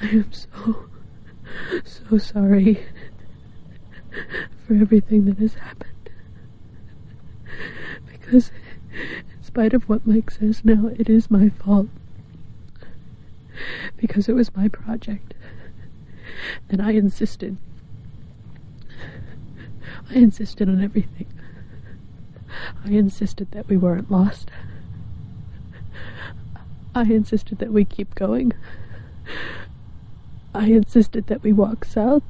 I am so, so sorry for everything that has happened. Because, in spite of what Mike says now, it is my fault. Because it was my project. And I insisted. I insisted on everything. I insisted that we weren't lost. I insisted that we keep going. I insisted that we walk south.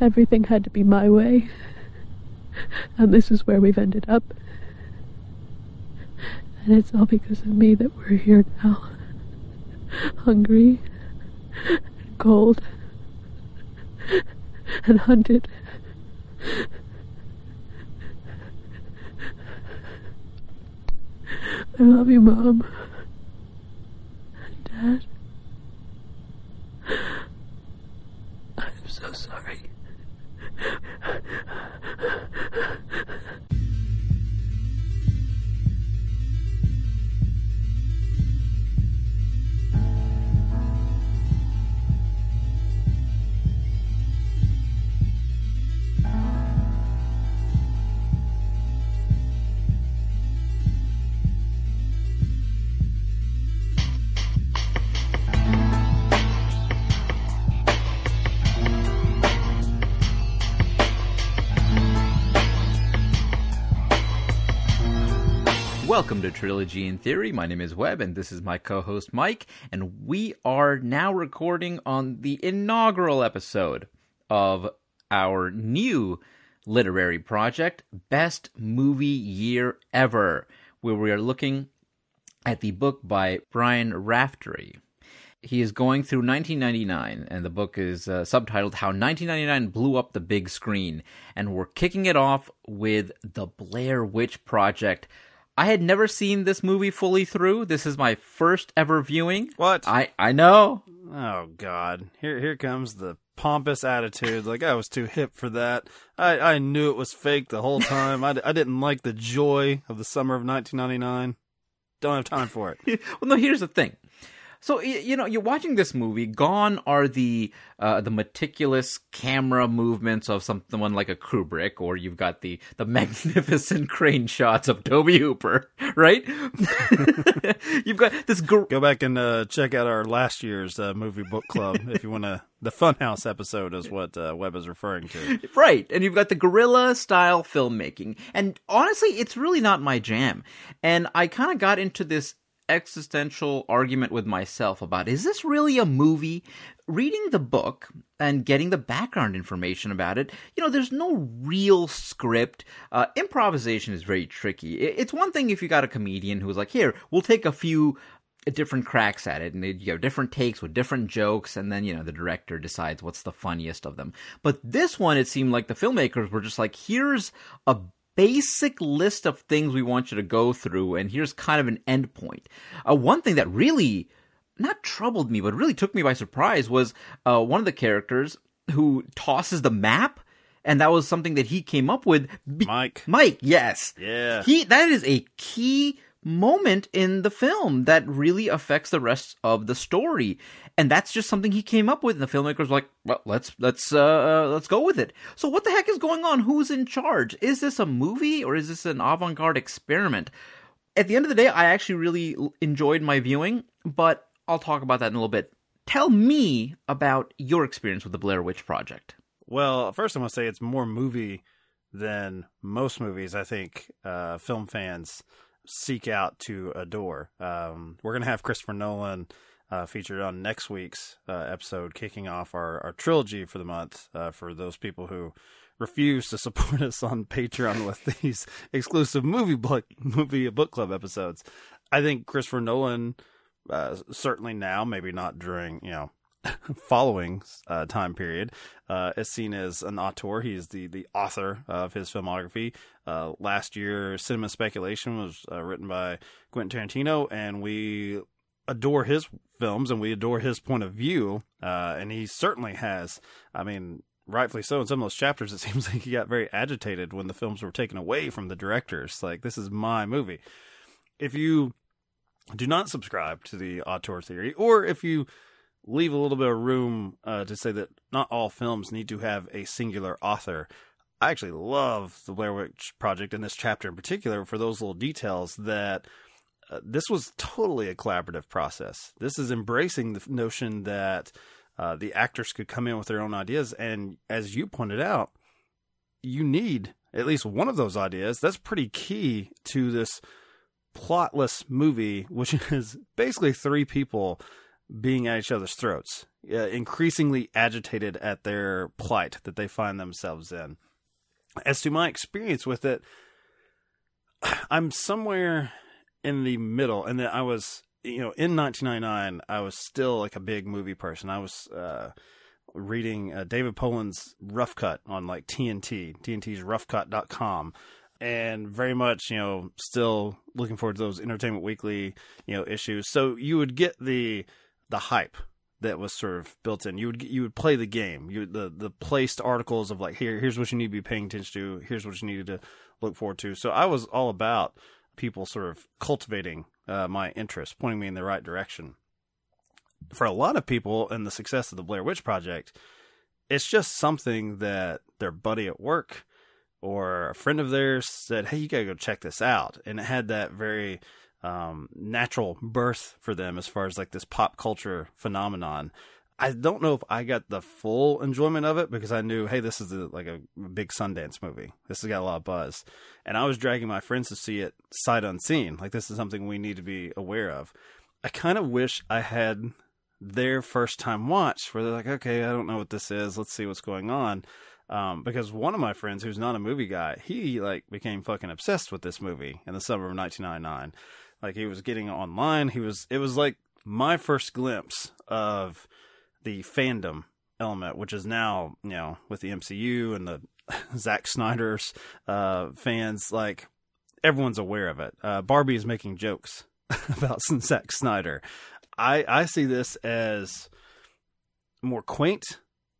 Everything had to be my way. And this is where we've ended up. And it's all because of me that we're here now. Hungry and cold and hunted. I love you, Mom. Dad. Welcome to Trilogy in Theory. My name is Webb, and this is my co host Mike, and we are now recording on the inaugural episode of our new literary project, Best Movie Year Ever, where we are looking at the book by Brian Raftery. He is going through 1999, and the book is uh, subtitled How 1999 Blew Up the Big Screen. And we're kicking it off with The Blair Witch Project I had never seen this movie fully through. This is my first ever viewing. What? I I know. Oh God! Here here comes the pompous attitude. Like I was too hip for that. I I knew it was fake the whole time. I, I didn't like the joy of the summer of 1999. Don't have time for it. well, no. Here's the thing. So you know, you're watching this movie. Gone are the uh, the meticulous camera movements of someone like a Kubrick, or you've got the the magnificent crane shots of Tobe Hooper, right? you've got this. Gr- Go back and uh, check out our last year's uh, movie book club if you want to. The Funhouse episode is what uh, Webb is referring to, right? And you've got the guerrilla style filmmaking, and honestly, it's really not my jam. And I kind of got into this existential argument with myself about is this really a movie? Reading the book and getting the background information about it, you know, there's no real script. Uh, improvisation is very tricky. It's one thing if you got a comedian who's like, here, we'll take a few different cracks at it and you have different takes with different jokes and then you know the director decides what's the funniest of them but this one it seemed like the filmmakers were just like here's a basic list of things we want you to go through, and here's kind of an endpoint. Uh, one thing that really not troubled me, but really took me by surprise was uh, one of the characters who tosses the map. And that was something that he came up with. Be- Mike. Mike, yes. Yeah. He that is a key moment in the film that really affects the rest of the story. And that's just something he came up with and the filmmakers were like well let's let's uh, uh, let's go with it. So what the heck is going on? Who's in charge? Is this a movie or is this an avant-garde experiment? At the end of the day i actually really enjoyed my viewing but i'll talk about that in a little bit. Tell me about your experience with the blair witch project. Well first i want to say it's more movie than most movies i think uh, film fans seek out to adore. Um, we're going to have Christopher Nolan uh, featured on next week's uh, episode, kicking off our, our trilogy for the month uh, for those people who refuse to support us on Patreon with these exclusive movie book movie book club episodes. I think Christopher Nolan, uh, certainly now, maybe not during you know following uh, time period uh, is seen as an auteur. He's the, the author of his filmography. Uh, last year, Cinema Speculation was uh, written by Quentin Tarantino, and we adore his films and we adore his point of view. Uh, and he certainly has. I mean, rightfully so. In some of those chapters, it seems like he got very agitated when the films were taken away from the directors. Like, this is my movie. If you do not subscribe to the auteur theory, or if you leave a little bit of room uh, to say that not all films need to have a singular author. I actually love the Blair Witch Project in this chapter in particular for those little details that uh, this was totally a collaborative process. This is embracing the notion that uh, the actors could come in with their own ideas, and as you pointed out, you need at least one of those ideas. That's pretty key to this plotless movie, which is basically three people being at each other's throats, uh, increasingly agitated at their plight that they find themselves in. As to my experience with it, I'm somewhere in the middle, and that I was, you know, in 1999, I was still like a big movie person. I was uh, reading uh, David Poland's Rough Cut on like TNT, TNT's roughcut.com and very much, you know, still looking forward to those Entertainment Weekly, you know, issues. So you would get the the hype that was sort of built in. You would you would play the game. You the the placed articles of like here here's what you need to be paying attention to. Here's what you needed to look forward to. So I was all about people sort of cultivating uh, my interest, pointing me in the right direction. For a lot of people, and the success of the Blair Witch Project, it's just something that their buddy at work or a friend of theirs said, "Hey, you gotta go check this out," and it had that very um, natural birth for them as far as like this pop culture phenomenon. I don't know if I got the full enjoyment of it because I knew, hey, this is a, like a big Sundance movie. This has got a lot of buzz, and I was dragging my friends to see it sight unseen. Like this is something we need to be aware of. I kind of wish I had their first time watch where they're like, okay, I don't know what this is. Let's see what's going on. Um, because one of my friends who's not a movie guy, he like became fucking obsessed with this movie in the summer of 1999. Like he was getting online. He was. It was like my first glimpse of the fandom element, which is now you know with the MCU and the Zack Snyder's uh, fans. Like everyone's aware of it. Uh, Barbie is making jokes about Zack Snyder. I I see this as more quaint,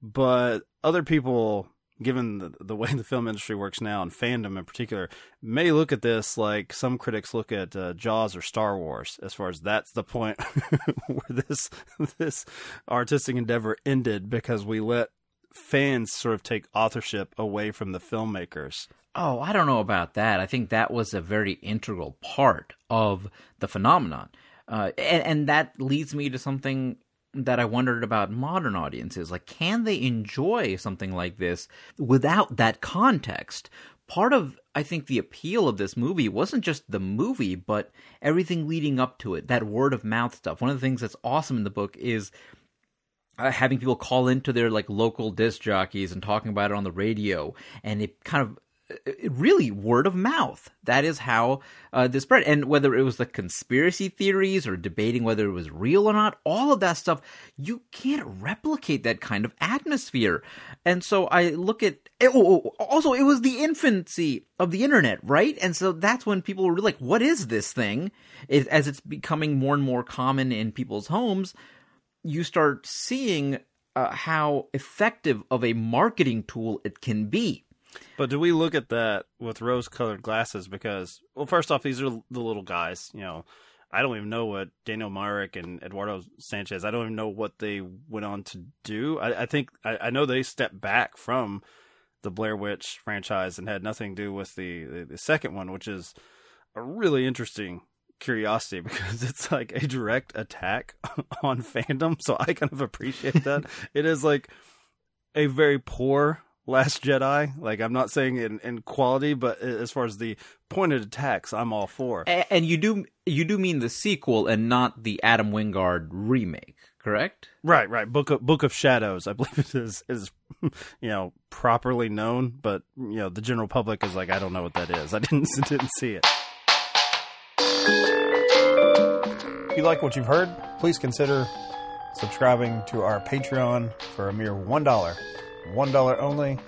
but other people given the, the way the film industry works now and fandom in particular, may look at this like some critics look at uh, Jaws or Star Wars, as far as that's the point where this this artistic endeavor ended because we let fans sort of take authorship away from the filmmakers. Oh, I don't know about that. I think that was a very integral part of the phenomenon. Uh, and, and that leads me to something that I wondered about modern audiences. Like, can they enjoy something like this without that context? Part of, I think, the appeal of this movie wasn't just the movie, but everything leading up to it, that word of mouth stuff. One of the things that's awesome in the book is uh, having people call into their like local disc jockeys and talking about it on the radio and it kind of really word of mouth. That is how uh, this spread. And whether it was the conspiracy theories or debating whether it was real or not, all of that stuff, you can't replicate that kind of atmosphere. And so I look at oh, oh, oh, also it was the infancy of the internet, right? And so that's when people were like, "What is this thing?" It, as it's becoming more and more common in people's homes, you start seeing uh, how effective of a marketing tool it can be but do we look at that with rose colored glasses? Because, well, first off, these are the little guys. You know, I don't even know what Daniel Myrick and Eduardo Sanchez, I don't even know what they went on to do. I, I think, I, I, know they stepped back from the Blair Witch franchise and had nothing to do with the, the, the second one, which is a really interesting curiosity because it's like a direct attack on fandom. So I kind of appreciate that. it is like a very poor Last Jedi. Like I'm not saying in, in quality, but as far as the pointed attacks, I'm all for. And, and you do you do mean the sequel and not the Adam Wingard remake, correct? Right, right. Book of Book of Shadows, I believe it is is you know properly known, but you know the general public is like I don't know what that is. I didn't didn't see it. If you like what you've heard, please consider subscribing to our Patreon for a mere one dollar $1 only.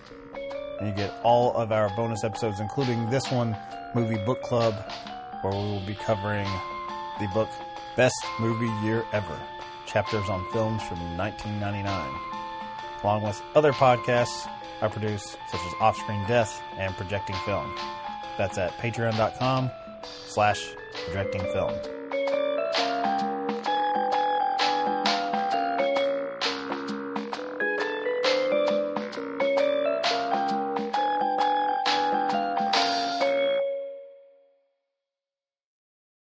And you get all of our bonus episodes, including this one, Movie Book Club, where we will be covering the book Best Movie Year Ever chapters on films from 1999, along with other podcasts I produce, such as Offscreen Death and Projecting Film. That's at patreon.com slash projecting film.